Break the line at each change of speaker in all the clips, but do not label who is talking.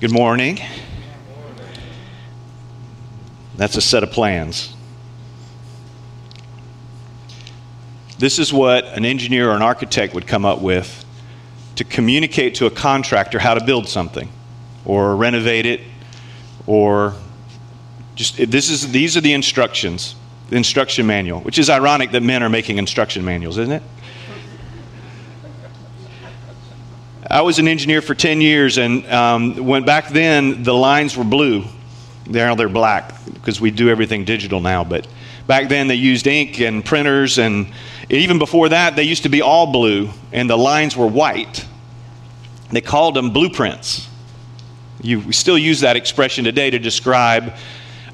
Good morning. That's a set of plans. This is what an engineer or an architect would come up with to communicate to a contractor how to build something or renovate it or just this is these are the instructions the instruction manual which is ironic that men are making instruction manuals isn't it i was an engineer for 10 years and um, when back then the lines were blue. Now they're black because we do everything digital now but back then they used ink and printers and even before that they used to be all blue and the lines were white. They called them blueprints. You, still use that expression today to describe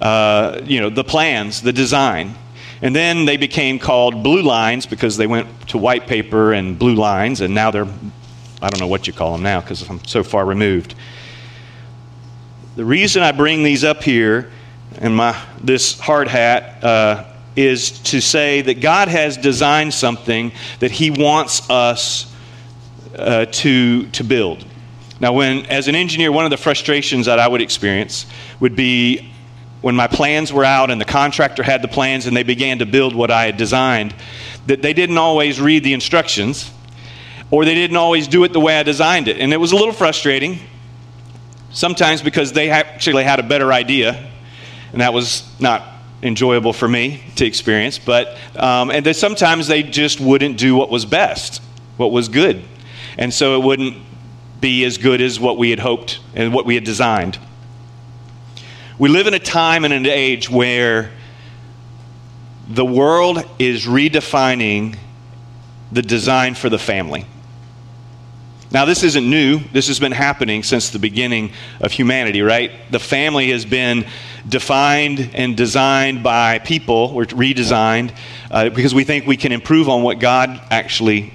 uh, you know, the plans, the design. And then they became called blue lines because they went to white paper and blue lines, and now they're, I don't know what you call them now because I'm so far removed. The reason I bring these up here and my this hard hat uh, is to say that God has designed something that He wants us uh, to to build. Now, when as an engineer, one of the frustrations that I would experience would be when my plans were out and the contractor had the plans and they began to build what I had designed, that they didn't always read the instructions or they didn't always do it the way I designed it. And it was a little frustrating, sometimes because they actually had a better idea, and that was not enjoyable for me to experience. But um, and then sometimes they just wouldn't do what was best, what was good, and so it wouldn't be as good as what we had hoped and what we had designed. We live in a time and an age where the world is redefining the design for the family. Now, this isn't new. This has been happening since the beginning of humanity, right? The family has been defined and designed by people, or redesigned, uh, because we think we can improve on what God actually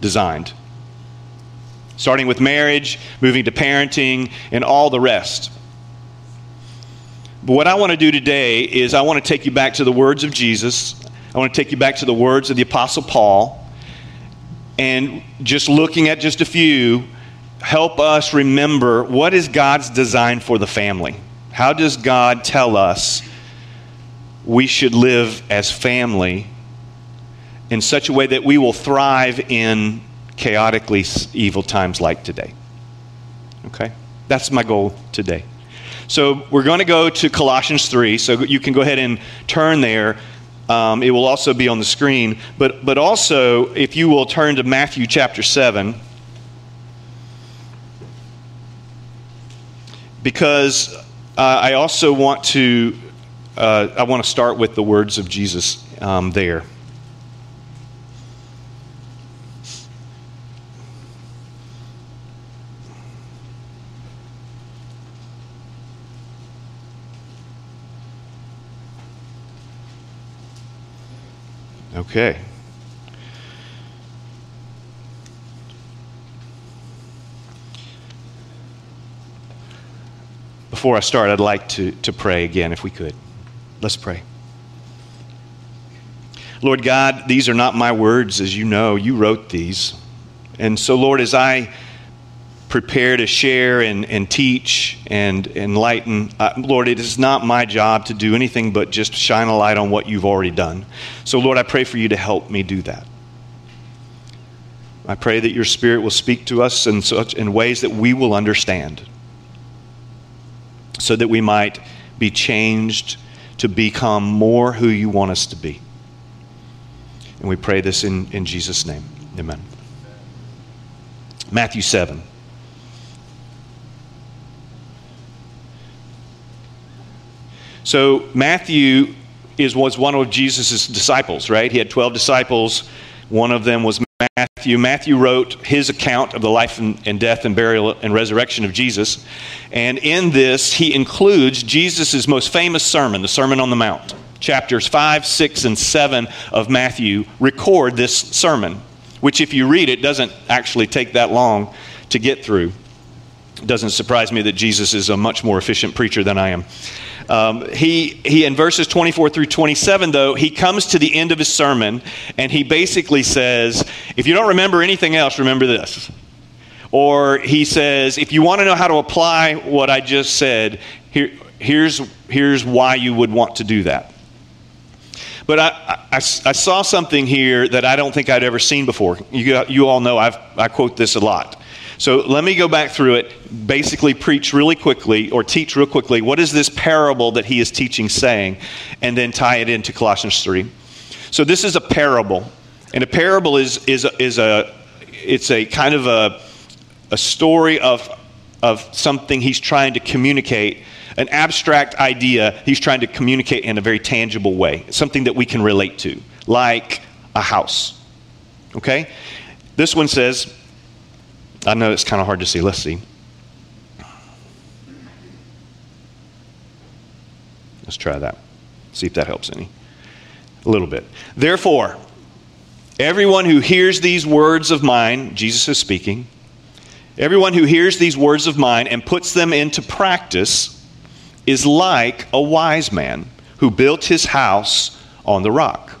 designed. Starting with marriage, moving to parenting, and all the rest. But what I want to do today is I want to take you back to the words of Jesus. I want to take you back to the words of the Apostle Paul. And just looking at just a few, help us remember what is God's design for the family? How does God tell us we should live as family in such a way that we will thrive in chaotically evil times like today? Okay? That's my goal today. So we're going to go to Colossians 3. So you can go ahead and turn there. Um, it will also be on the screen. But, but also, if you will turn to Matthew chapter 7. Because uh, I also want to, uh, I want to start with the words of Jesus um, there. Okay. Before I start, I'd like to, to pray again, if we could. Let's pray. Lord God, these are not my words, as you know. You wrote these. And so, Lord, as I prepare to share and, and teach and enlighten. Uh, Lord, it is not my job to do anything but just shine a light on what you've already done. So, Lord, I pray for you to help me do that. I pray that your Spirit will speak to us in, such, in ways that we will understand so that we might be changed to become more who you want us to be. And we pray this in, in Jesus' name. Amen. Matthew 7. So Matthew is, was one of Jesus' disciples, right? He had 12 disciples. One of them was Matthew. Matthew wrote his account of the life and, and death and burial and resurrection of Jesus. And in this, he includes Jesus' most famous sermon, the Sermon on the Mount. Chapters 5, 6, and 7 of Matthew record this sermon, which, if you read it, doesn't actually take that long to get through. It doesn't surprise me that Jesus is a much more efficient preacher than I am. Um, he, he, in verses 24 through 27, though, he comes to the end of his sermon and he basically says, If you don't remember anything else, remember this. Or he says, if you want to know how to apply what I just said, here, here's, here's why you would want to do that. But I, I, I, saw something here that I don't think I'd ever seen before. You, you all know I've, I quote this a lot. So let me go back through it, basically preach really quickly or teach real quickly what is this parable that he is teaching saying, and then tie it into Colossians 3. So this is a parable. And a parable is, is, a, is a, it's a kind of a, a story of, of something he's trying to communicate, an abstract idea he's trying to communicate in a very tangible way, something that we can relate to, like a house. Okay? This one says, I know it's kind of hard to see. Let's see. Let's try that. See if that helps any. A little bit. Therefore, everyone who hears these words of mine, Jesus is speaking, everyone who hears these words of mine and puts them into practice is like a wise man who built his house on the rock.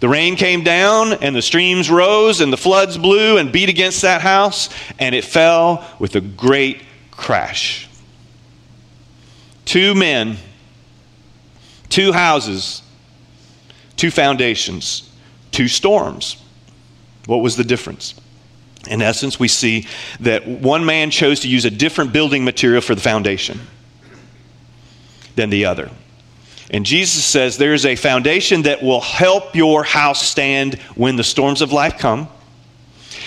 The rain came down, and the streams rose, and the floods blew and beat against that house, and it fell with a great crash. Two men, two houses, two foundations, two storms. What was the difference? In essence, we see that one man chose to use a different building material for the foundation than the other. And Jesus says there's a foundation that will help your house stand when the storms of life come.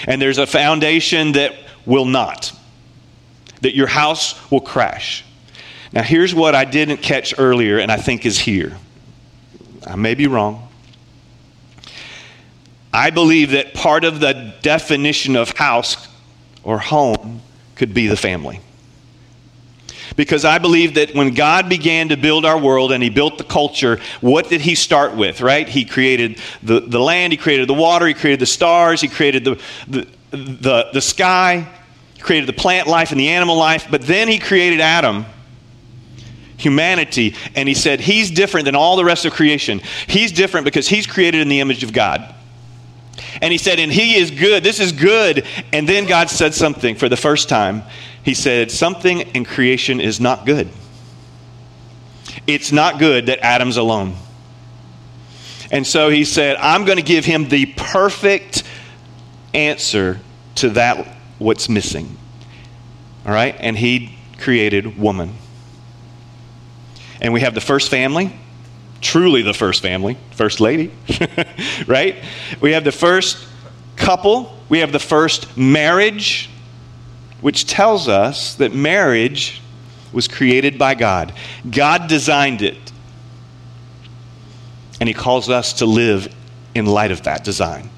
And there's a foundation that will not, that your house will crash. Now, here's what I didn't catch earlier, and I think is here. I may be wrong. I believe that part of the definition of house or home could be the family. Because I believe that when God began to build our world and He built the culture, what did He start with, right? He created the, the land, He created the water, He created the stars, He created the, the, the, the sky, He created the plant life and the animal life, but then He created Adam humanity, and he said, He's different than all the rest of creation. He's different because he's created in the image of God. And he said, And he is good. This is good. And then God said something for the first time he said, Something in creation is not good. It's not good that Adam's alone. And so he said, I'm going to give him the perfect answer to that, what's missing. All right? And he created woman. And we have the first family, truly the first family, first lady, right? We have the first couple, we have the first marriage, which tells us that marriage was created by God. God designed it. And He calls us to live in light of that design.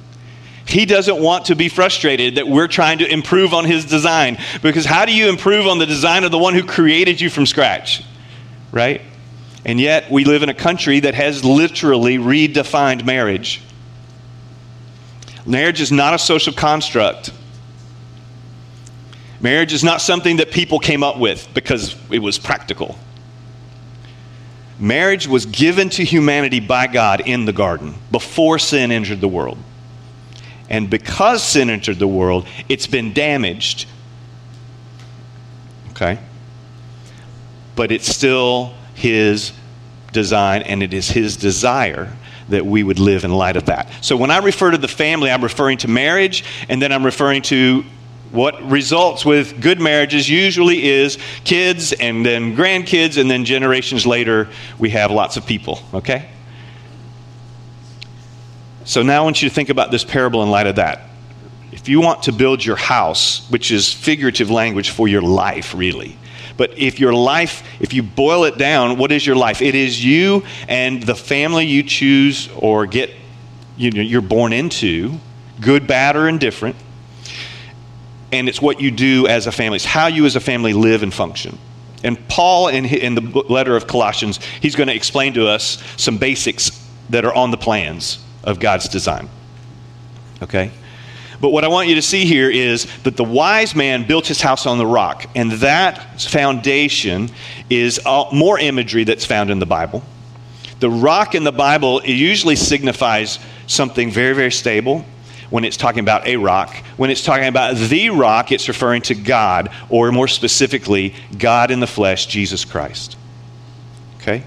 He doesn't want to be frustrated that we're trying to improve on His design. Because how do you improve on the design of the one who created you from scratch? Right? And yet, we live in a country that has literally redefined marriage. Marriage is not a social construct. Marriage is not something that people came up with because it was practical. Marriage was given to humanity by God in the garden before sin entered the world. And because sin entered the world, it's been damaged. Okay? But it's still His design, and it is His desire that we would live in light of that. So when I refer to the family, I'm referring to marriage, and then I'm referring to what results with good marriages usually is kids and then grandkids, and then generations later, we have lots of people, okay? So now I want you to think about this parable in light of that. If you want to build your house, which is figurative language for your life, really, but if your life, if you boil it down, what is your life? It is you and the family you choose or get, you know, you're born into, good, bad, or indifferent and it's what you do as a family. It's how you as a family live and function. And Paul, in, in the letter of Colossians, he's going to explain to us some basics that are on the plans of God's design. Okay? But what I want you to see here is that the wise man built his house on the rock, and that foundation is uh, more imagery that's found in the Bible. The rock in the Bible usually signifies something very, very stable when it's talking about a rock. When it's talking about the rock, it's referring to God, or more specifically, God in the flesh, Jesus Christ. Okay?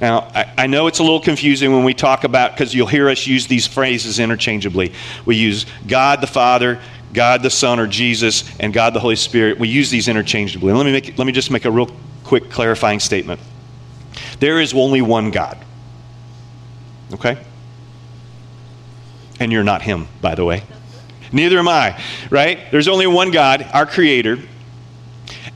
Now, I, I, know it's a little confusing when we talk about, because you'll hear us use these phrases interchangeably. We use God the Father, God the Son, or Jesus, and God the Holy Spirit. We use these interchangeably. Let me, make, let me just make a real quick clarifying statement. There is only one God. Okay? And you're not Him, by the way. Neither am I, right? There's only one God, our Creator.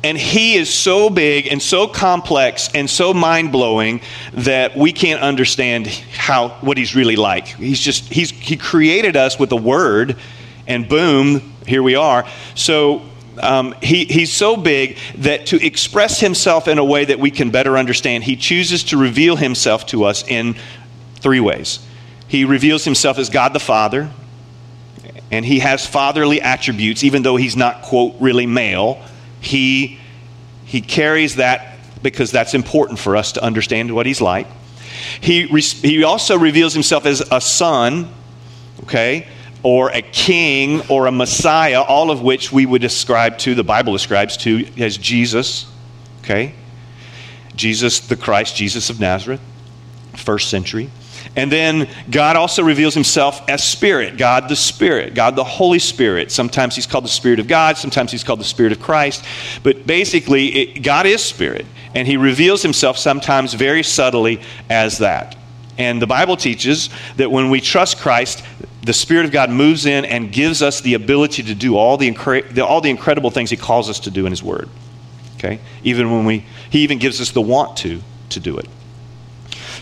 And he is so big and so complex and so mind blowing that we can't understand how what he's really like. He's just he's he created us with a word, and boom, here we are. So um, he, he's so big that to express himself in a way that we can better understand, he chooses to reveal himself to us in three ways. He reveals himself as God the Father, and he has fatherly attributes, even though he's not, quote, really male he, he carries that because that's important for us to understand what he's like. He, he also reveals himself as a son, okay, or a king or a messiah, all of which we would ascribe to, the Bible ascribes to as Jesus, okay? Jesus the Christ, Jesus of Nazareth, first century. And then God also reveals himself as Spirit, God the Spirit, God the Holy Spirit. Sometimes he's called the Spirit of God, sometimes he's called the Spirit of Christ. But basically, it, God is Spirit, and he reveals himself sometimes very subtly as that. And the Bible teaches that when we trust Christ, the Spirit of God moves in and gives us the ability to do all the, incre- all the incredible things He calls us to do in His Word. Okay? Even when we, He even gives us the want to to do it.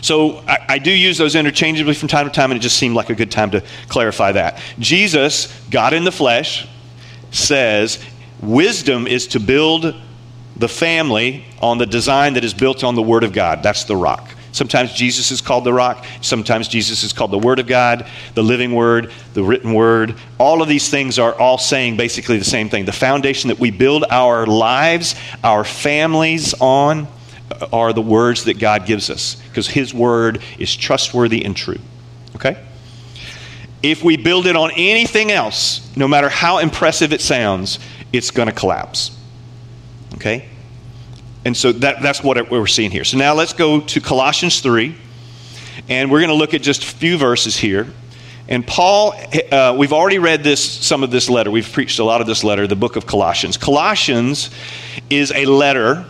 So I, I, do use those interchangeably from time to time, and it just seemed like a good time to clarify that. Jesus, God in the flesh, says wisdom is to build the family on the design that is built on the Word of God. That's the rock. Sometimes Jesus is called the rock. Sometimes Jesus is called the Word of God, the living Word, the written Word. All of these things are all saying basically the same thing. The foundation that we build our lives, our families on are the words that God gives us because His word is trustworthy and true. Okay? If we build it on anything else, no matter how impressive it sounds, it's going to collapse. Okay? And so that, that's what we're seeing here. So now let's go to Colossians 3, and we're going to look at just a few verses here. And Paul, uh, we've already read this, some of this letter. We've preached a lot of this letter, the book of Colossians. Colossians is a letter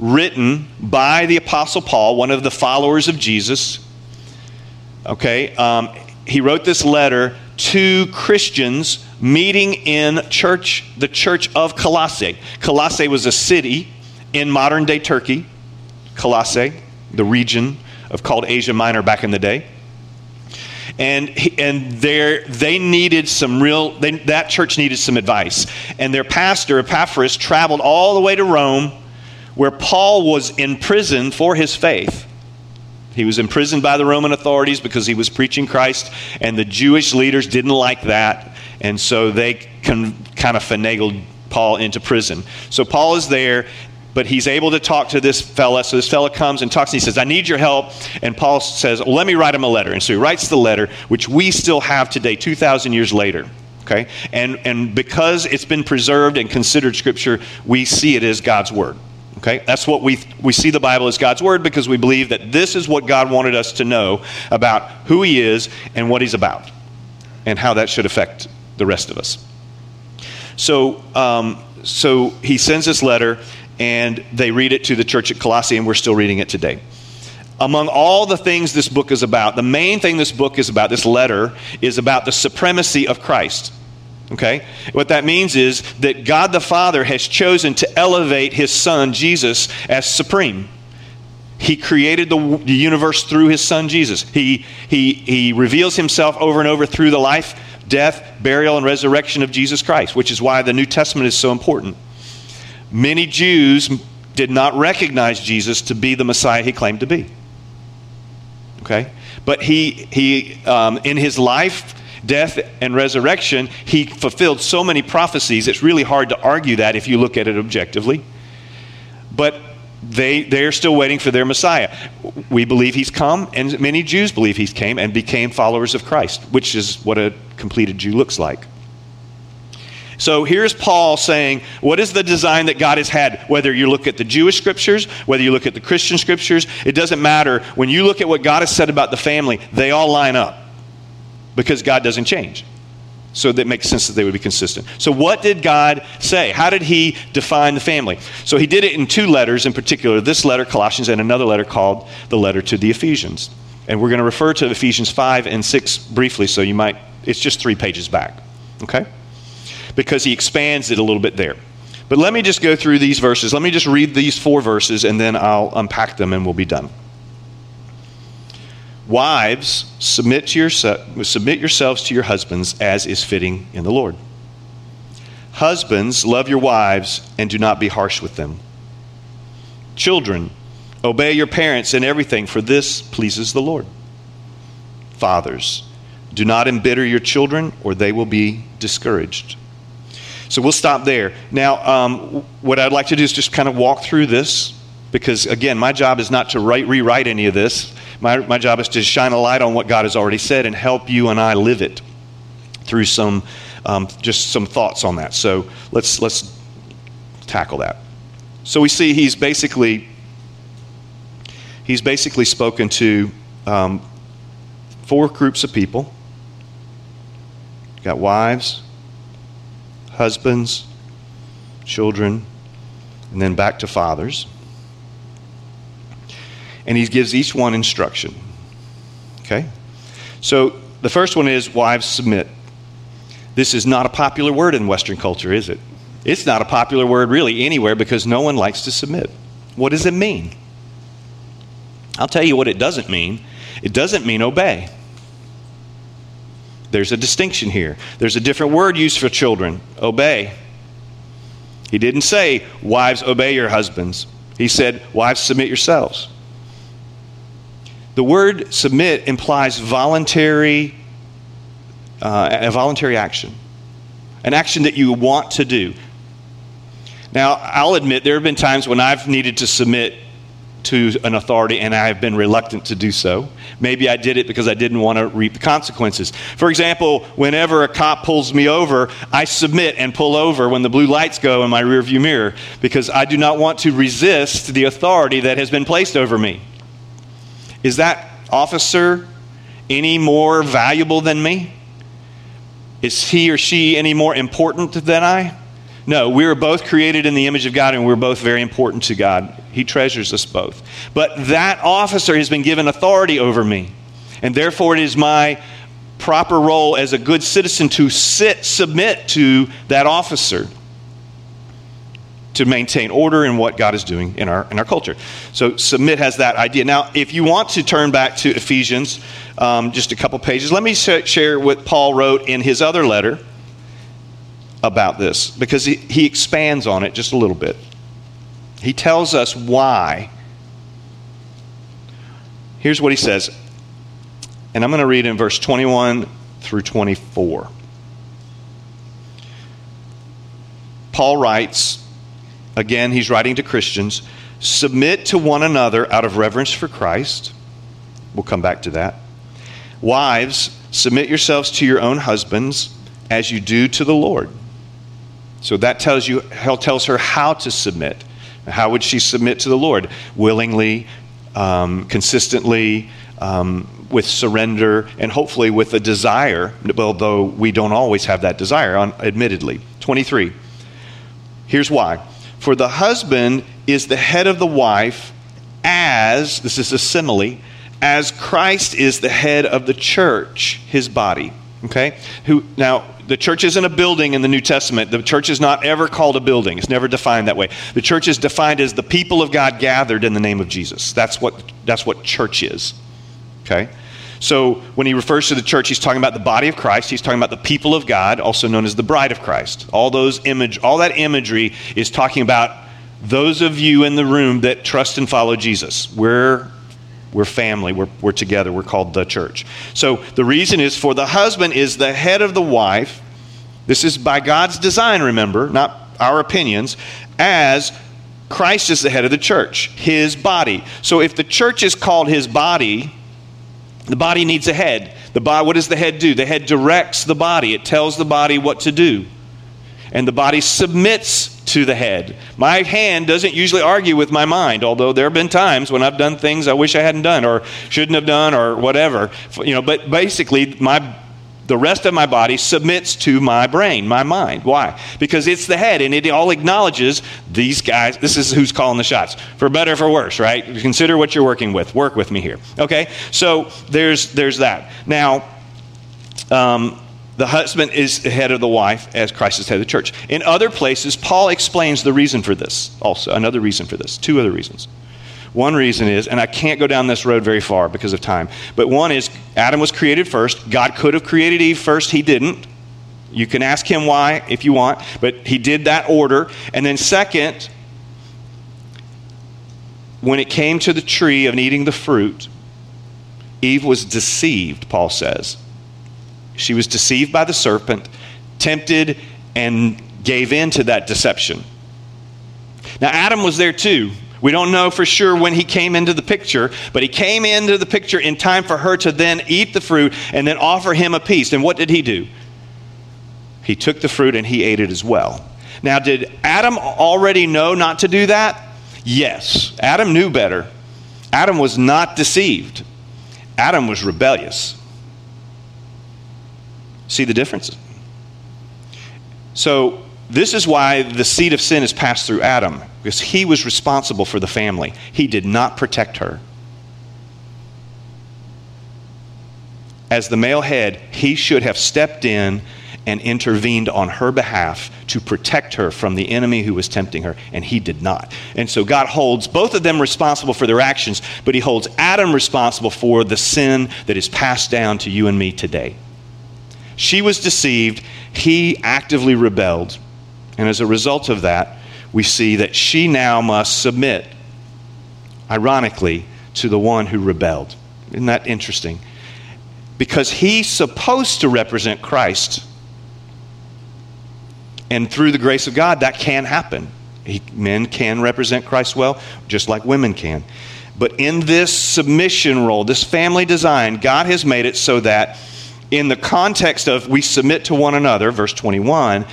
written by the Apostle Paul, one of the followers of Jesus. Okay, um, he wrote this letter to Christians meeting in church, the church of Colossae. Colossae was a city in modern day Turkey. Colossae, the region of called Asia Minor back in the day. And, and there, they needed some real, they, that church needed some advice. And their pastor, Epaphras, traveled all the way to Rome where Paul was in prison for his faith. He was imprisoned by the Roman authorities because he was preaching Christ, and the Jewish leaders didn't like that, and so they con- kind of finagled Paul into prison. So Paul is there, but he's able to talk to this fella. So this fella comes and talks, and he says, I need your help. And Paul says, well, let me write him a letter. And so he writes the letter, which we still have today, 2,000 years later. Okay? And, and because it's been preserved and considered Scripture, we see it as God's Word. Okay? That's what we, we see the Bible as God's Word because we believe that this is what God wanted us to know about who He is and what He's about and how that should affect the rest of us. So, um, so he sends this letter and they read it to the church at Colossae, and we're still reading it today. Among all the things this book is about, the main thing this book is about, this letter, is about the supremacy of Christ. Okay? What that means is that God the Father has chosen to elevate his Son, Jesus, as supreme. He created the, universe through his Son, Jesus. He, he, he reveals himself over and over through the life, death, burial, and resurrection of Jesus Christ, which is why the New Testament is so important. Many Jews did not recognize Jesus to be the Messiah he claimed to be. Okay? But he, he um, in his life, death, and resurrection, he fulfilled so many prophecies, it's really hard to argue that if you look at it objectively. But they, they're still waiting for their Messiah. We believe he's come, and many Jews believe he's came and became followers of Christ, which is what a completed Jew looks like. So here's Paul saying, what is the design that God has had? Whether you look at the Jewish scriptures, whether you look at the Christian scriptures, it doesn't matter. When you look at what God has said about the family, they all line up because God doesn't change. So that makes sense that they would be consistent. So, what did God say? How did He define the family? So, He did it in two letters in particular this letter, Colossians, and another letter called the letter to the Ephesians. And we're going to refer to Ephesians 5 and 6 briefly, so you might, it's just three pages back. Okay? because he expands it a little bit there. But let me just go through these verses. Let me just read these four verses and then I'll unpack them and we'll be done. Wives, submit, to your, submit yourselves to your husbands as is fitting in the Lord. Husbands, love your wives and do not be harsh with them. Children, obey your parents in everything, for this pleases the Lord. Fathers, do not embitter your children, or they will be discouraged. So we'll stop there. Now, um, what I'd like to do is just kind of walk through this because, again, my job is not to write, rewrite any of this. My, my job is to shine a light on what God has already said and help you and I live it through some um, just some thoughts on that. So let's let's tackle that. So we see he's basically he's basically spoken to um, four groups of people. You've got wives, husbands, children, and then back to fathers. And he gives each one instruction. Okay? So the first one is wives submit. This is not a popular word in Western culture, is it? It's not a popular word really anywhere because no one likes to submit. What does it mean? I'll tell you what it doesn't mean. It doesn't mean obey. There's a distinction here. There's a different word used for children obey. He didn't say, Wives, obey your husbands. He said, Wives, submit yourselves. The word submit implies voluntary, uh, a voluntary action, an action that you want to do. Now, I'll admit there have been times when I've needed to submit to an authority and I have been reluctant to do so. Maybe I did it because I didn't want to reap the consequences. For example, whenever a cop pulls me over, I submit and pull over when the blue lights go in my rearview mirror because I do not want to resist the authority that has been placed over me. Is that officer any more valuable than me? Is he or she any more important than I? No, we are both created in the image of God and we're both very important to God. He treasures us both. But that officer has been given authority over me. And therefore, it is my proper role as a good citizen to sit, submit to that officer to maintain order in what God is doing in our, in our culture. So, submit has that idea. Now, if you want to turn back to Ephesians, um, just a couple pages, let me share what Paul wrote in his other letter about this because he, he expands on it just a little bit. He tells us why. Here's what he says, and I'm going to read in verse 21 through 24. Paul writes, again, he's writing to Christians, submit to one another out of reverence for Christ. We'll come back to that. Wives, submit yourselves to your own husbands as you do to the Lord. So that tells you, tells her how to submit. How would she submit to the Lord? Willingly, um, consistently, um, with surrender, and hopefully with a desire, although we don't always have that desire, admittedly. 23. Here's why. For the husband is the head of the wife, as, this is a simile, as Christ is the head of the church, his body. Okay? Who now the church isn't a building in the New Testament. The church is not ever called a building. It's never defined that way. The church is defined as the people of God gathered in the name of Jesus. That's what that's what church is. Okay? So when he refers to the church, he's talking about the body of Christ. He's talking about the people of God, also known as the bride of Christ. All those image, all that imagery is talking about those of you in the room that trust and follow Jesus. We're we're family. We're, we're together. We're called the church. So the reason is for the husband is the head of the wife. This is by God's design, remember, not our opinions, as Christ is the head of the church, his body. So if the church is called his body, the body needs a head. The body, what does the head do? The head directs the body, it tells the body what to do. And the body submits to the head. My hand doesn't usually argue with my mind, although there have been times when I've done things I wish I hadn't done or shouldn't have done or whatever. You know, but basically my the rest of my body submits to my brain, my mind. Why? Because it's the head and it all acknowledges these guys, this is who's calling the shots. For better or for worse, right? Consider what you're working with. Work with me here. Okay? So there's there's that. Now, um, the husband is the head of the wife as Christ is head of the church. In other places, Paul explains the reason for this also. Another reason for this. Two other reasons. One reason is, and I can't go down this road very far because of time, but one is Adam was created first. God could have created Eve first, he didn't. You can ask him why if you want, but he did that order. And then, second, when it came to the tree of eating the fruit, Eve was deceived, Paul says. She was deceived by the serpent, tempted, and gave in to that deception. Now, Adam was there too. We don't know for sure when he came into the picture, but he came into the picture in time for her to then eat the fruit and then offer him a piece. And what did he do? He took the fruit and he ate it as well. Now, did Adam already know not to do that? Yes. Adam knew better. Adam was not deceived. Adam was rebellious. See the differences? So, this is why the seed of sin is passed through Adam, because he was responsible for the family. He did not protect her. As the male head, he should have stepped in and intervened on her behalf to protect her from the enemy who was tempting her, and he did not. And so God holds both of them responsible for their actions, but he holds Adam responsible for the sin that is passed down to you and me today. She was deceived. He actively rebelled. And as a result of that, we see that she now must submit, ironically, to the one who rebelled. Isn't that interesting? Because he's supposed to represent Christ. And through the grace of God, that can happen. He, men can represent Christ well, just like women can. But in this submission role, this family design, God has made it so that in the context of we submit to one another, verse 21,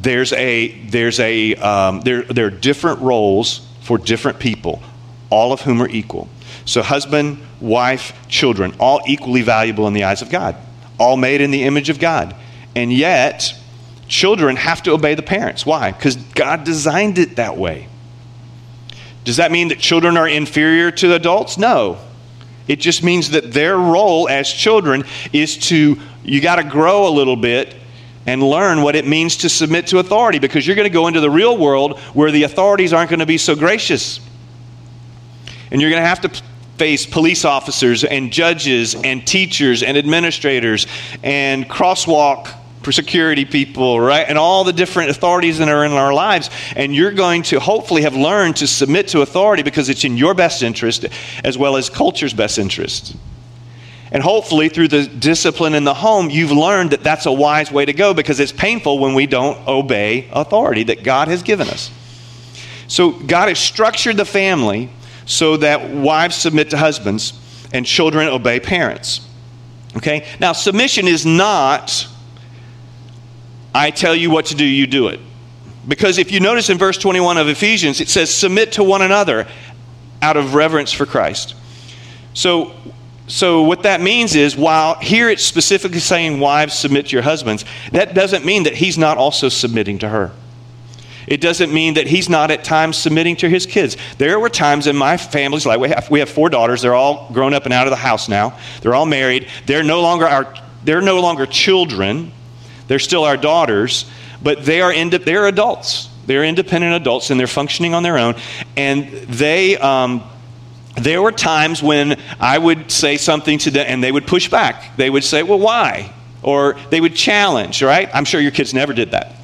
there's a, there's a, um, there, there are different roles for different people, all of whom are equal. So, husband, wife, children, all equally valuable in the eyes of God, all made in the image of God. And yet, children have to obey the parents. Why? Because God designed it that way. Does that mean that children are inferior to adults? No. It just means that their role as children is to, you got to grow a little bit and learn what it means to submit to authority because you're going to go into the real world where the authorities aren't going to be so gracious. And you're going to have to face police officers and judges and teachers and administrators and crosswalk security people, right? And all the different authorities that are in our lives. And you're going to hopefully have learned to submit to authority because it's in your best interest as well as culture's best interest. And hopefully, through the discipline in the home, you've learned that that's a wise way to go because it's painful when we don't obey authority that God has given us. So, God has structured the family so that wives submit to husbands and children obey parents. Okay? Now, submission is not I tell you what to do, you do it. Because if you notice in verse 21 of Ephesians, it says, submit to one another out of reverence for Christ. So, so what that means is, while here it's specifically saying, wives, submit to your husbands, that doesn't mean that he's not also submitting to her. It doesn't mean that he's not at times submitting to his kids. There were times in my family's life, we have, we have four daughters. They're all grown up and out of the house now. They're all married. They're no longer our, they're no longer children. They're still our daughters, but they are ind- they're adults. They're independent adults and they're functioning on their own. And they, um, there were times when I would say something to them and they would push back. They would say, Well, why? Or they would challenge, right? I'm sure your kids never did that.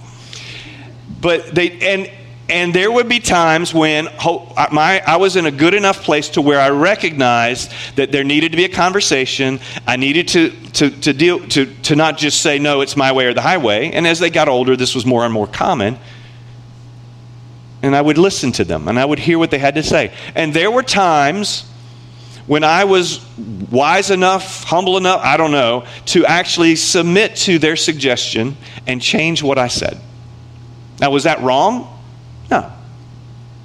But they, and And there would be times when my, I was in a good enough place to where I recognized that there needed to be a conversation. I needed to, to, to, deal, to, to not just say, no, it's my way or the highway. And as they got older, this was more and more common. And I would listen to them and I would hear what they had to say. And there were times when I was wise enough, humble enough, I don't know, to actually submit to their suggestion and change what I said. Now, was that wrong? No.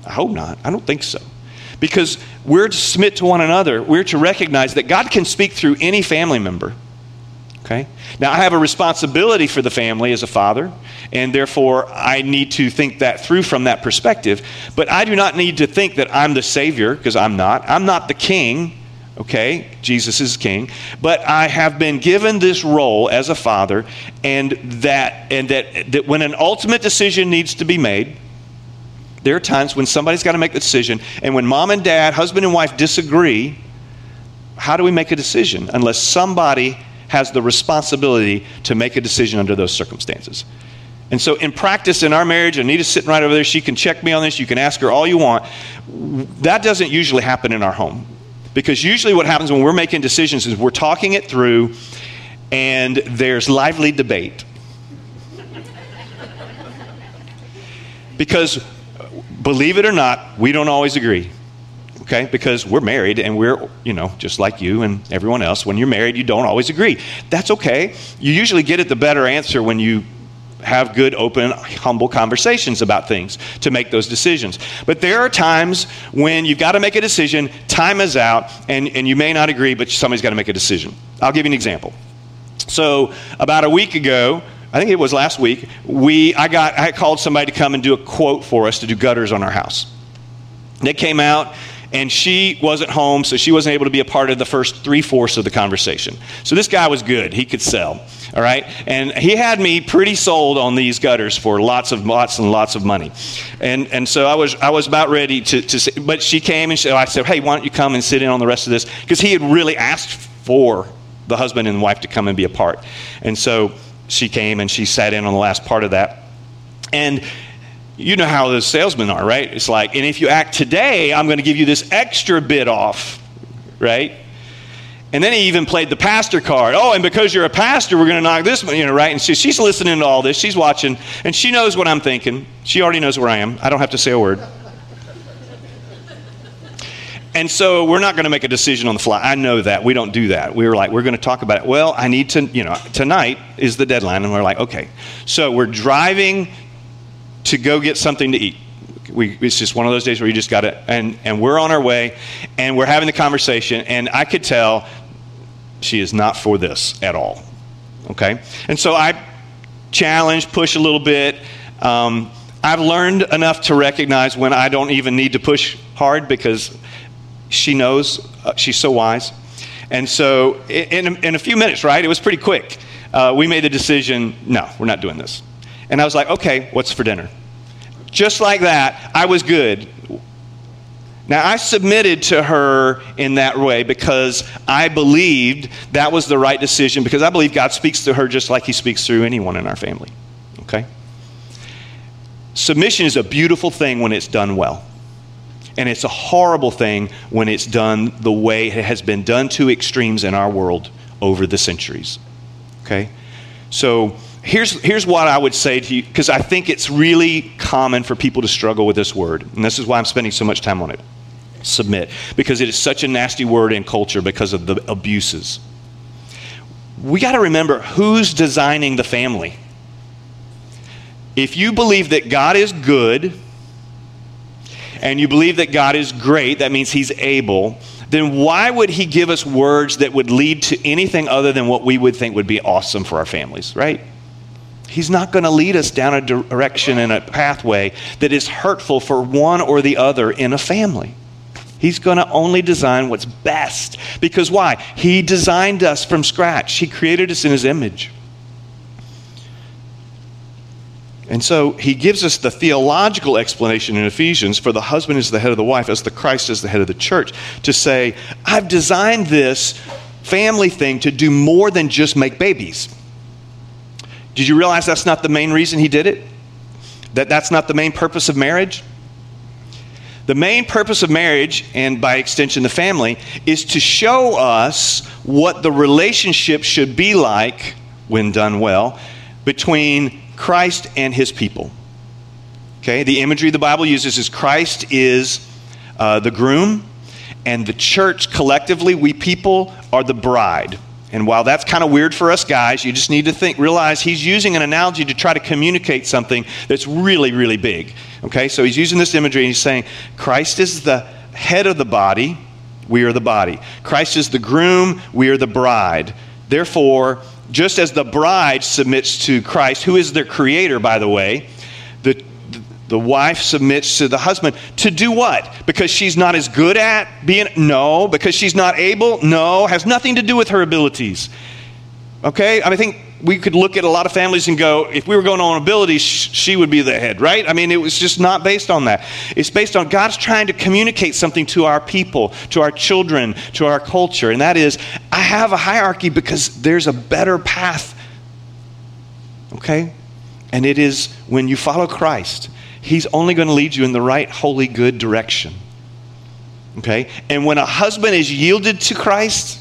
I hope not. I don't think so. Because we're to submit to one another, we're to recognize that God can speak through any family member. Okay? Now, I have a responsibility for the family as a father, and therefore I need to think that through from that perspective. But I do not need to think that I'm the Savior, because I'm not. I'm not the King, okay? Jesus is King. But I have been given this role as a father, and that, and that, that when an ultimate decision needs to be made, there are times when somebody's got to make the decision, and when mom and dad, husband and wife disagree, how do we make a decision unless somebody has the responsibility to make a decision under those circumstances. And so, in practice in our marriage, Anita's sitting right over there. She can check me on this. You can ask her all you want. That doesn't usually happen in our home. Because usually, what happens when we're making decisions is we're talking it through and there's lively debate. because, believe it or not, we don't always agree okay? Because we're married and we're, you know, just like you and everyone else. When you're married, you don't always agree. That's okay. You usually get at the better answer when you have good, open, humble conversations about things to make those decisions. But there are times when you've got to make a decision, time is out, and, and you may not agree, but somebody's got to make a decision. I'll give you an example. So, about a week ago, I think it was last week, we, I, got, I called somebody to come and do a quote for us to do gutters on our house. They came out, and she wasn't home, so she wasn't able to be a part of the first three fourths of the conversation. So this guy was good; he could sell, all right. And he had me pretty sold on these gutters for lots of lots and lots of money, and and so I was I was about ready to to. But she came and she, I said, hey, why don't you come and sit in on the rest of this? Because he had really asked for the husband and wife to come and be a part, and so she came and she sat in on the last part of that, and you know how those salesmen are, right? It's like, and if you act today, I'm going to give you this extra bit off, right? And then he even played the pastor card. Oh, and because you're a pastor, we're going to knock this, you know, right? And so she's listening to all this. She's watching, and she knows what I'm thinking. She already knows where I am. I don't have to say a word. And so we're not going to make a decision on the fly. I know that. We don't do that. We were like, we're going to talk about it. Well, I need to, you know, tonight is the deadline. And we're like, okay. So we're driving to go get something to eat. We, it's just one of those days where you just got to, and, and we're on our way, and we're having the conversation, and I could tell she is not for this at all. Okay? And so I challenge, push a little bit. Um, I've learned enough to recognize when I don't even need to push hard because she knows, uh, she's so wise. And so, in, in a few minutes, right? It was pretty quick. Uh, we made the decision no, we're not doing this. And I was like, okay, what's for dinner? Just like that, I was good. Now, I submitted to her in that way because I believed that was the right decision because I believe God speaks to her just like He speaks through anyone in our family. Okay? Submission is a beautiful thing when it's done well. And it's a horrible thing when it's done the way it has been done to extremes in our world over the centuries. Okay? So, here's, here's what I would say to you, because I think it's really common for people to struggle with this word. And this is why I'm spending so much time on it submit, because it is such a nasty word in culture because of the abuses. We got to remember who's designing the family. If you believe that God is good, and you believe that God is great, that means He's able, then why would He give us words that would lead to anything other than what we would think would be awesome for our families, right? He's not going to lead us down a direction and a pathway that is hurtful for one or the other in a family. He's going to only design what's best. Because why? He designed us from scratch, He created us in His image. And so he gives us the theological explanation in Ephesians for the husband is the head of the wife, as the Christ is the head of the church, to say, I've designed this family thing to do more than just make babies. Did you realize that's not the main reason he did it? That that's not the main purpose of marriage? The main purpose of marriage, and by extension the family, is to show us what the relationship should be like, when done well, between Christ and his people. Okay, the imagery the Bible uses is Christ is uh, the groom, and the church collectively, we people, are the bride. And while that's kind of weird for us guys, you just need to think, realize he's using an analogy to try to communicate something that's really, really big. Okay, so he's using this imagery and he's saying, Christ is the head of the body, we are the body. Christ is the groom, we are the bride. Therefore, just as the bride submits to Christ, who is their creator, by the way, the, the wife submits to the husband to do what? Because she's not as good at being, no. Because she's not able, no. Has nothing to do with her abilities. Okay? I, think we could look at a lot of families and go, if we were going on abilities, she would be the head, right? I mean, it was just not based on that. It's based on God's trying to communicate something to our people, to our children, to our culture. And that is, I have a hierarchy because there's a better path. Okay? And it is when you follow Christ He's only going to lead you in the right, holy, good direction. Okay? And when a husband is yielded to Christ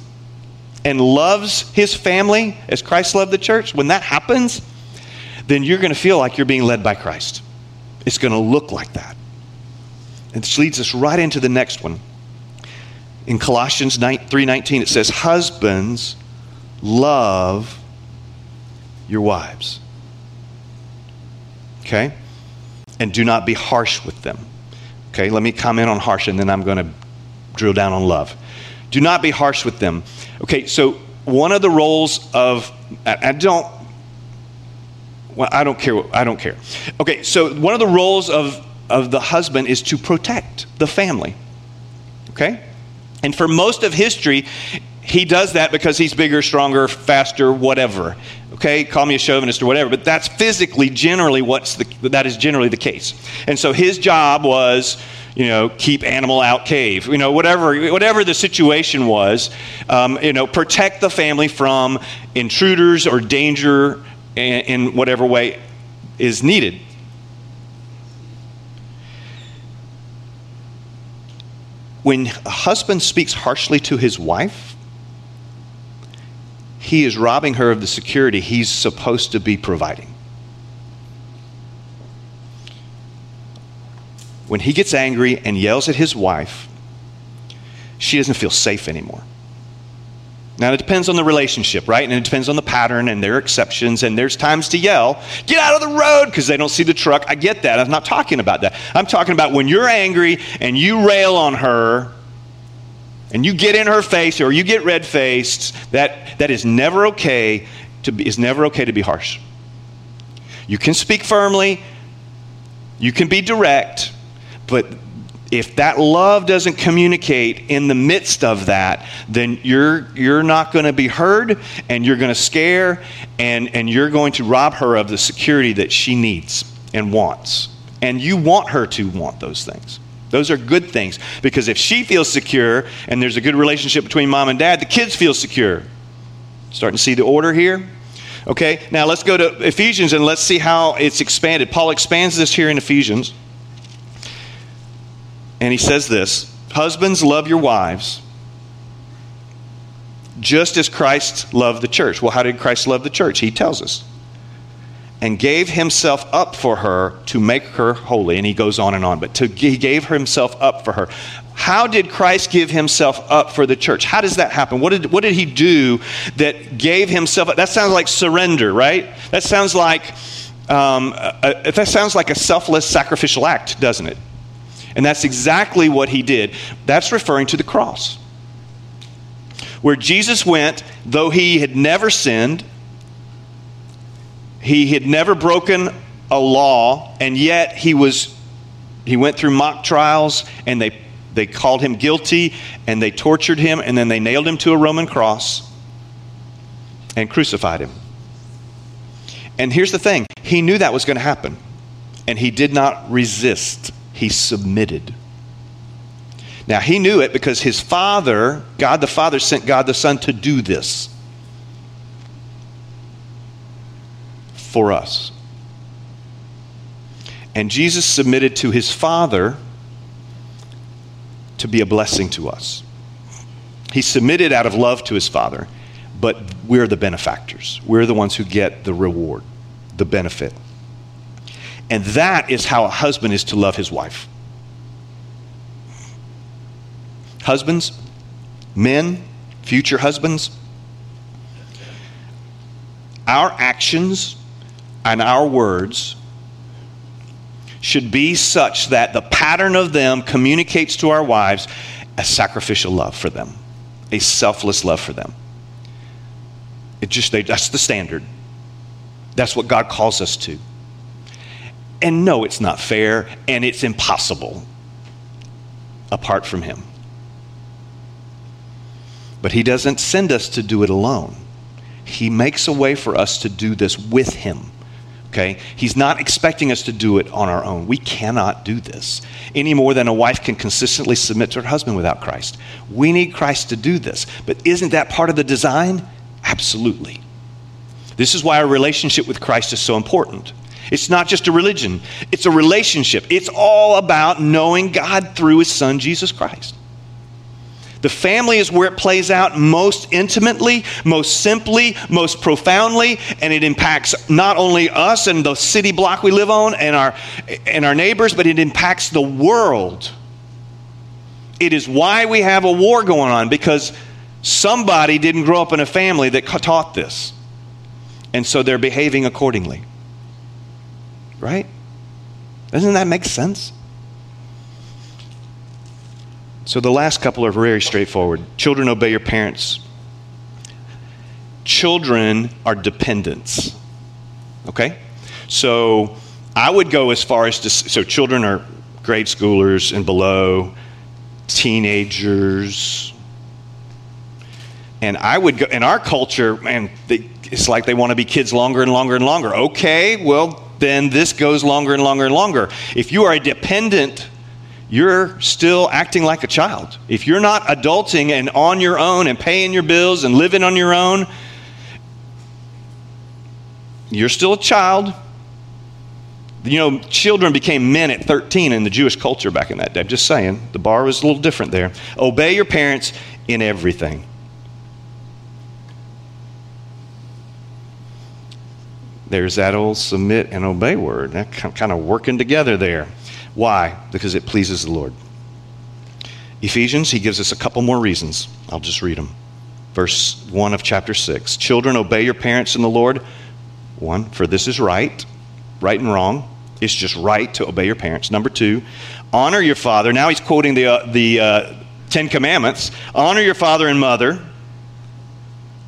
and loves his family as Christ loved the church, when that happens, then you're going to feel like you're being led by Christ. It's going to look like that. And this leads us right into the next one. In Colossians 3:19 it says husbands love your wives. Okay? And do not be harsh with them. Okay, let me comment on harsh and then I'm going to drill down on love. Do not be harsh with them. Okay, so one of the roles of, I don't, well, I don't care. I don't care. Okay, so one of the roles of, of the husband is to protect the family. Okay? And for most of history, he does that because he's bigger, stronger, faster, whatever. Okay, call me a chauvinist or whatever, but that's physically generally what's the, that is generally the case. And so his job was, you know, keep animal out cave, you know, whatever whatever the situation was, um, you know, protect the family from intruders or danger in, in whatever way is needed. When a husband speaks harshly to his wife, he is robbing her of the security he's supposed to be providing. When he gets angry and yells at his wife, she doesn't feel safe anymore. Now, it depends on the relationship, right? And it depends on the pattern, and there are exceptions, and there's times to yell, get out of the road, because they don't see the truck. I get that. I'm not talking about that. I'm talking about when you're angry and you rail on her and you get in her face or you get red faced, that, that is never okay to be, is never okay to be harsh. You can speak firmly, you can be direct, but if that love doesn't communicate in the midst of that, then you're, you're not going to be heard and you're going to scare and, and you're going to rob her of the security that she needs and wants. And you want her to want those things. Those are good things because if she feels secure and there's a good relationship between mom and dad, the kids feel secure. Starting to see the order here? Okay, now let's go to Ephesians and let's see how it's expanded. Paul expands this here in Ephesians. And he says this Husbands, love your wives just as Christ loved the church. Well, how did Christ love the church? He tells us and gave himself up for her to make her holy. And he goes on and on, but to, he gave himself up for her. How did Christ give himself up for the church? How does that happen? What did, what did he do that gave himself up? That sounds like surrender, right? That sounds like, um, a, that sounds like a selfless sacrificial act, doesn't it? And that's exactly what he did. That's referring to the cross. Where Jesus went, though he had never sinned, he had never broken a law, and yet he was he went through mock trials and they they called him guilty and they tortured him and then they nailed him to a Roman cross and crucified him. And here's the thing, he knew that was going to happen. And he did not resist. He submitted. Now, he knew it because his father, God the Father, sent God the Son to do this. For us. And Jesus submitted to his Father to be a blessing to us. He submitted out of love to his Father, but we're the benefactors. We're the ones who get the reward, the benefit. And that is how a husband is to love his wife. Husbands, men, future husbands, our actions and our words should be such that the pattern of them communicates to our wives a sacrificial love for them, a selfless love for them. It just that's the standard. That's what God calls us to. And no, it's not fair and it's impossible apart from him. But he doesn't send us to do it alone. He makes a way for us to do this with him. Okay? He's not expecting us to do it on our own. We cannot do this any more than a wife can consistently submit to her husband without Christ. We need Christ to do this. But isn't that part of the design? Absolutely. This is why our relationship with Christ is so important. It's not just a religion, it's a relationship. It's all about knowing God through his son, Jesus Christ. The family is where it plays out most intimately, most simply, most profoundly, and it impacts not only us and the city block we live on and our, and our neighbors, but it impacts the world. It is why we have a war going on because somebody didn't grow up in a family that taught this. And so they're behaving accordingly. Right? Doesn't that make sense? So the last couple are very straightforward. Children, obey your parents. Children are dependents. Okay? So I would go as far as to, so children are grade schoolers and below, teenagers. And I would go, in our culture, man, they, it's like they want to be kids longer and longer and longer. Okay, well, then this goes longer and longer and longer. If you are a dependent you're still acting like a child. If you're not adulting and on your own and paying your bills and living on your own, you're still a child. You know, children became men at 13 in the Jewish culture back in that day. I'm just saying, the bar was a little different there. Obey your parents in everything. There's that old submit and obey word. That kind of working together there. Why? Because it pleases the Lord. Ephesians, he gives us a couple more reasons. I'll just read them. Verse 1 of chapter 6. Children, obey your parents in the Lord. One, for this is right. Right and wrong. It's just right to obey your parents. Number two, honor your father. Now he's quoting the, uh, the uh, Ten Commandments. Honor your father and mother,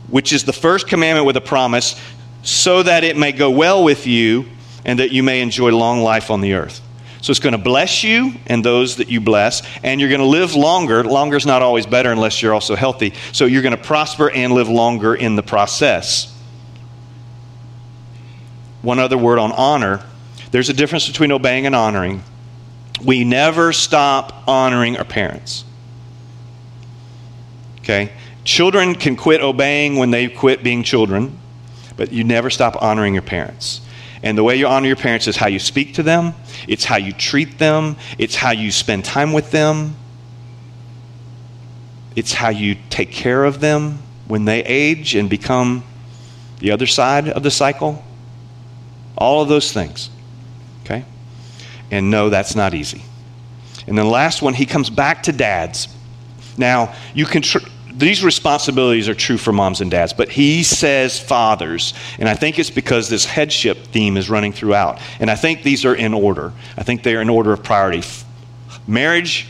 which is the first commandment with a promise, so that it may go well with you and that you may enjoy long life on the earth. So it's going to bless you and those that you bless, and you're going to live longer. Longer is not always better unless you're also healthy. So you're going to prosper and live longer in the process. One other word on honor there's a difference between obeying and honoring. We never stop honoring our parents. Okay? Children can quit obeying when they quit being children, but you never stop honoring your parents. And the way you honor your parents is how you speak to them, it's how you treat them, it's how you spend time with them, it's how you take care of them when they age and become the other side of the cycle. All of those things. Okay? And no, that's not easy. And then the last one, he comes back to dads. Now, you can. Tr- these responsibilities are true for moms and dads, but he says fathers. And I think it's because this headship theme is running throughout. And I think these are in order. I think they're in order of priority marriage,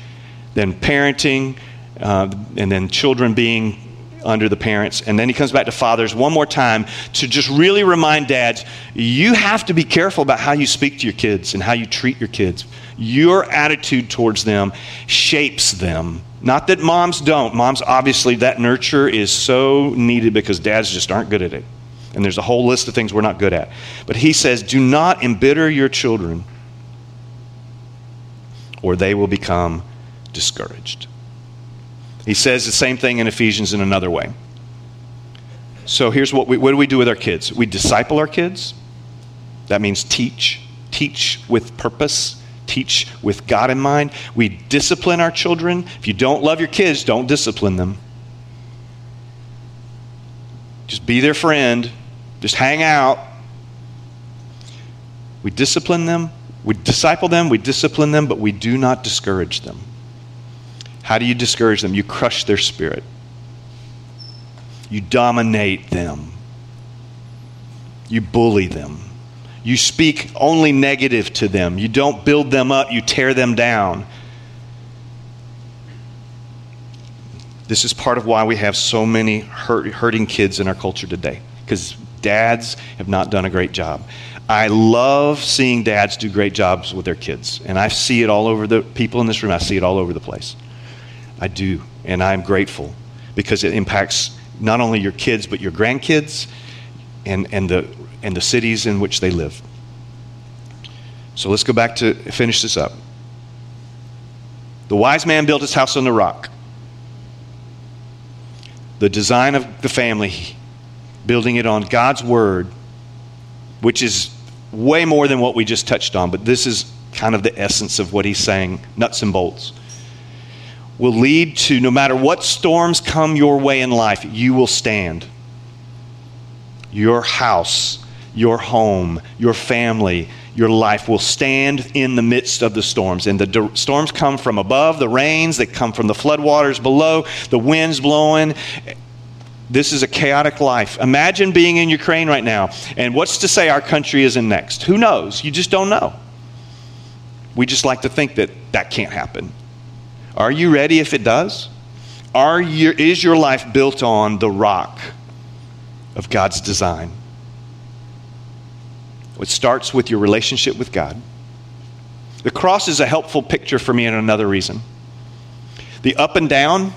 then parenting, uh, and then children being under the parents. And then he comes back to fathers one more time to just really remind dads you have to be careful about how you speak to your kids and how you treat your kids. Your attitude towards them shapes them not that moms don't. Moms, obviously, that nurture is so needed because dads just aren't good at it. And there's a whole list of things we're not good at. But he says, do not embitter your children, or they will become discouraged. He says the same thing in Ephesians in another way. So here's what we what do we do with our kids? We disciple our kids. That means teach teach with purpose, teach with God in mind. We discipline our children. If you don't love your kids, don't discipline them. Just be their friend, just hang out. We discipline them, we disciple them, we discipline them, but we do not discourage them. How do you discourage them? You crush their spirit. You dominate them. You bully them. You speak only negative to them. You don't build them up, you tear them down. This is part of why we have so many hurt, hurting kids in our culture today, because dads have not done a great job. I love seeing dads do great jobs with their kids, and I see it all over the people in this room. I see it all over the place. I do, and I'm grateful because it impacts not only your kids but your grandkids and, and, the, and the cities in which they live. So let's go back to finish this up. The wise man built his house on the rock the design of the family, building it on God's word, which is way more than what we just touched on, but this is kind of the essence of what he's saying, nuts and bolts, will lead to no matter what storms come your way in life, you will stand. Your house, your home, your family, your life will stand in the midst of the storms. And the storms come from above, the rains that come from the floodwaters below, the winds blowing. This is a chaotic life. Imagine being in Ukraine right now. And what's to say our country isn't next? Who knows? You just don't know. We just like to think that that can't happen. Are you ready if it does? Are you, is your life built on the rock of God's design? It starts with your relationship with God. The cross is a helpful picture for me in another reason. The up and down,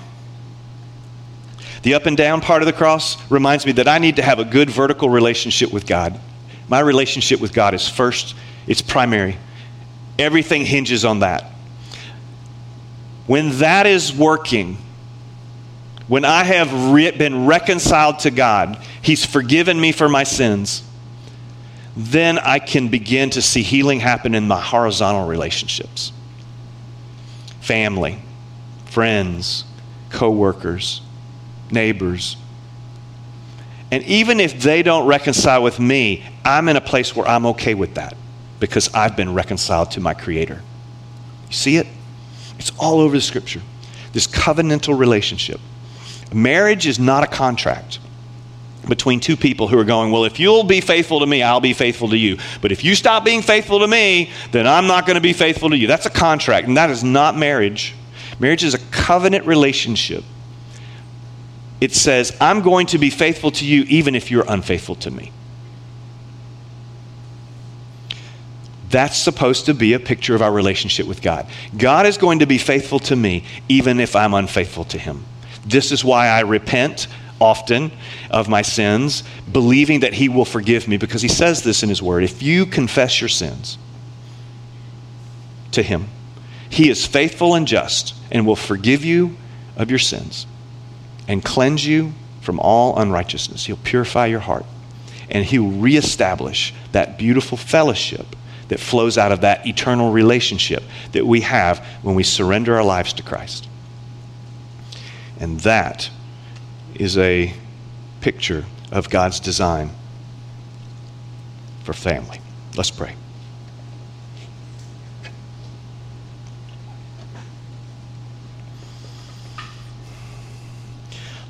the up and down part of the cross reminds me that I need to have a good vertical relationship with God. My relationship with God is first, it's primary. Everything hinges on that. When that is working, when I have re- been reconciled to God, He's forgiven me for my sins then I can begin to see healing happen in my horizontal relationships family, friends, co-workers, neighbors. And even if they don't reconcile with me, I'm in a place where I'm okay with that because I've been reconciled to my Creator. You see it? It's all over the scripture. This covenantal relationship. Marriage is not a contract between two people who are going, Well, if you'll be faithful to me, I'll be faithful to you. But if you stop being faithful to me, then I'm not going to be faithful to you. That's a contract, and that is not marriage. Marriage is a covenant relationship. It says, I'm going to be faithful to you even if you're unfaithful to me. That's supposed to be a picture of our relationship with God. God is going to be faithful to me even if I'm unfaithful to Him. This is why I repent often of my sins, believing that He will forgive me, because He says this in His Word. If you confess your sins to Him, He is faithful and just and will forgive you of your sins and cleanse you from all unrighteousness. He'll purify your heart and He will reestablish that beautiful fellowship that flows out of that eternal relationship that we have when we surrender our lives to Christ. And that is a picture of God's design for family. Let's pray.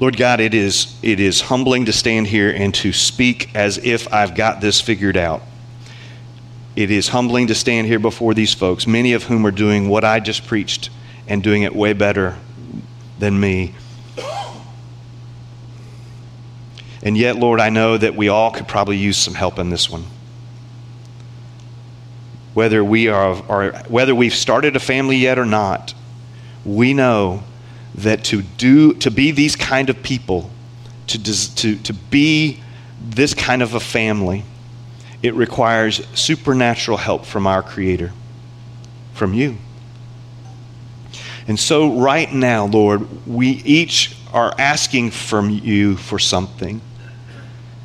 Lord God, it is, it is humbling to stand here and to speak as if I've got this figured out. It is humbling to stand here before these folks, many of whom are doing what I just preached and doing it way better than me. And yet, Lord, I know that we all could probably use some help in this one. Whether we are, or whether we've started a family yet or not, we know that to do to be these kind of people, to, to, to be this kind of a family, it requires supernatural help from our Creator, from you. And so, right now, Lord, we each are asking from you for something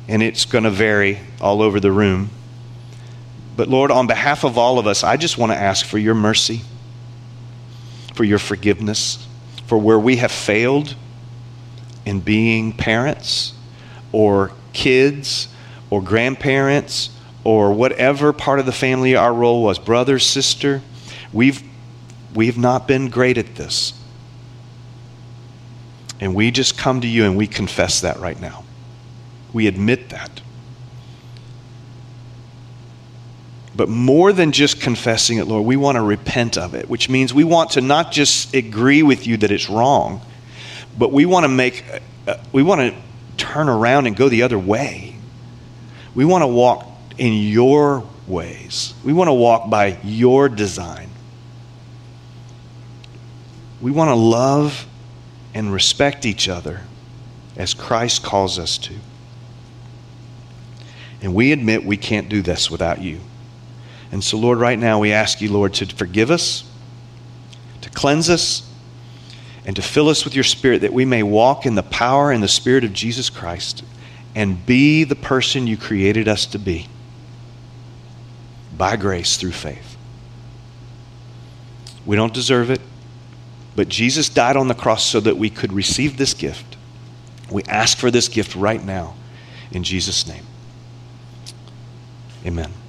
and it's going to vary all over the room. But Lord, on behalf of all of us, I just want to ask for your mercy, for your forgiveness, for where we have failed in being parents or kids or grandparents or whatever part of the family our role was, brother, sister, we've, we've not been great at this. And we just come to you and we confess that right now. We admit that. But more than just confessing it, Lord, we want to repent of it, which means we want to not just agree with you that it's wrong, but we want to make, uh, we want to turn around and go the other way. We want to walk in your ways. We want to walk by your design. We want to love and respect each other as Christ calls us to. And we admit we can't do this without you. And so, Lord, right now we ask you, Lord, to forgive us, to cleanse us, and to fill us with your Spirit that we may walk in the power and the Spirit of Jesus Christ and be the person you created us to be by grace through faith. We don't deserve it, but Jesus died on the cross so that we could receive this gift. We ask for this gift right now in Jesus' name. Amen.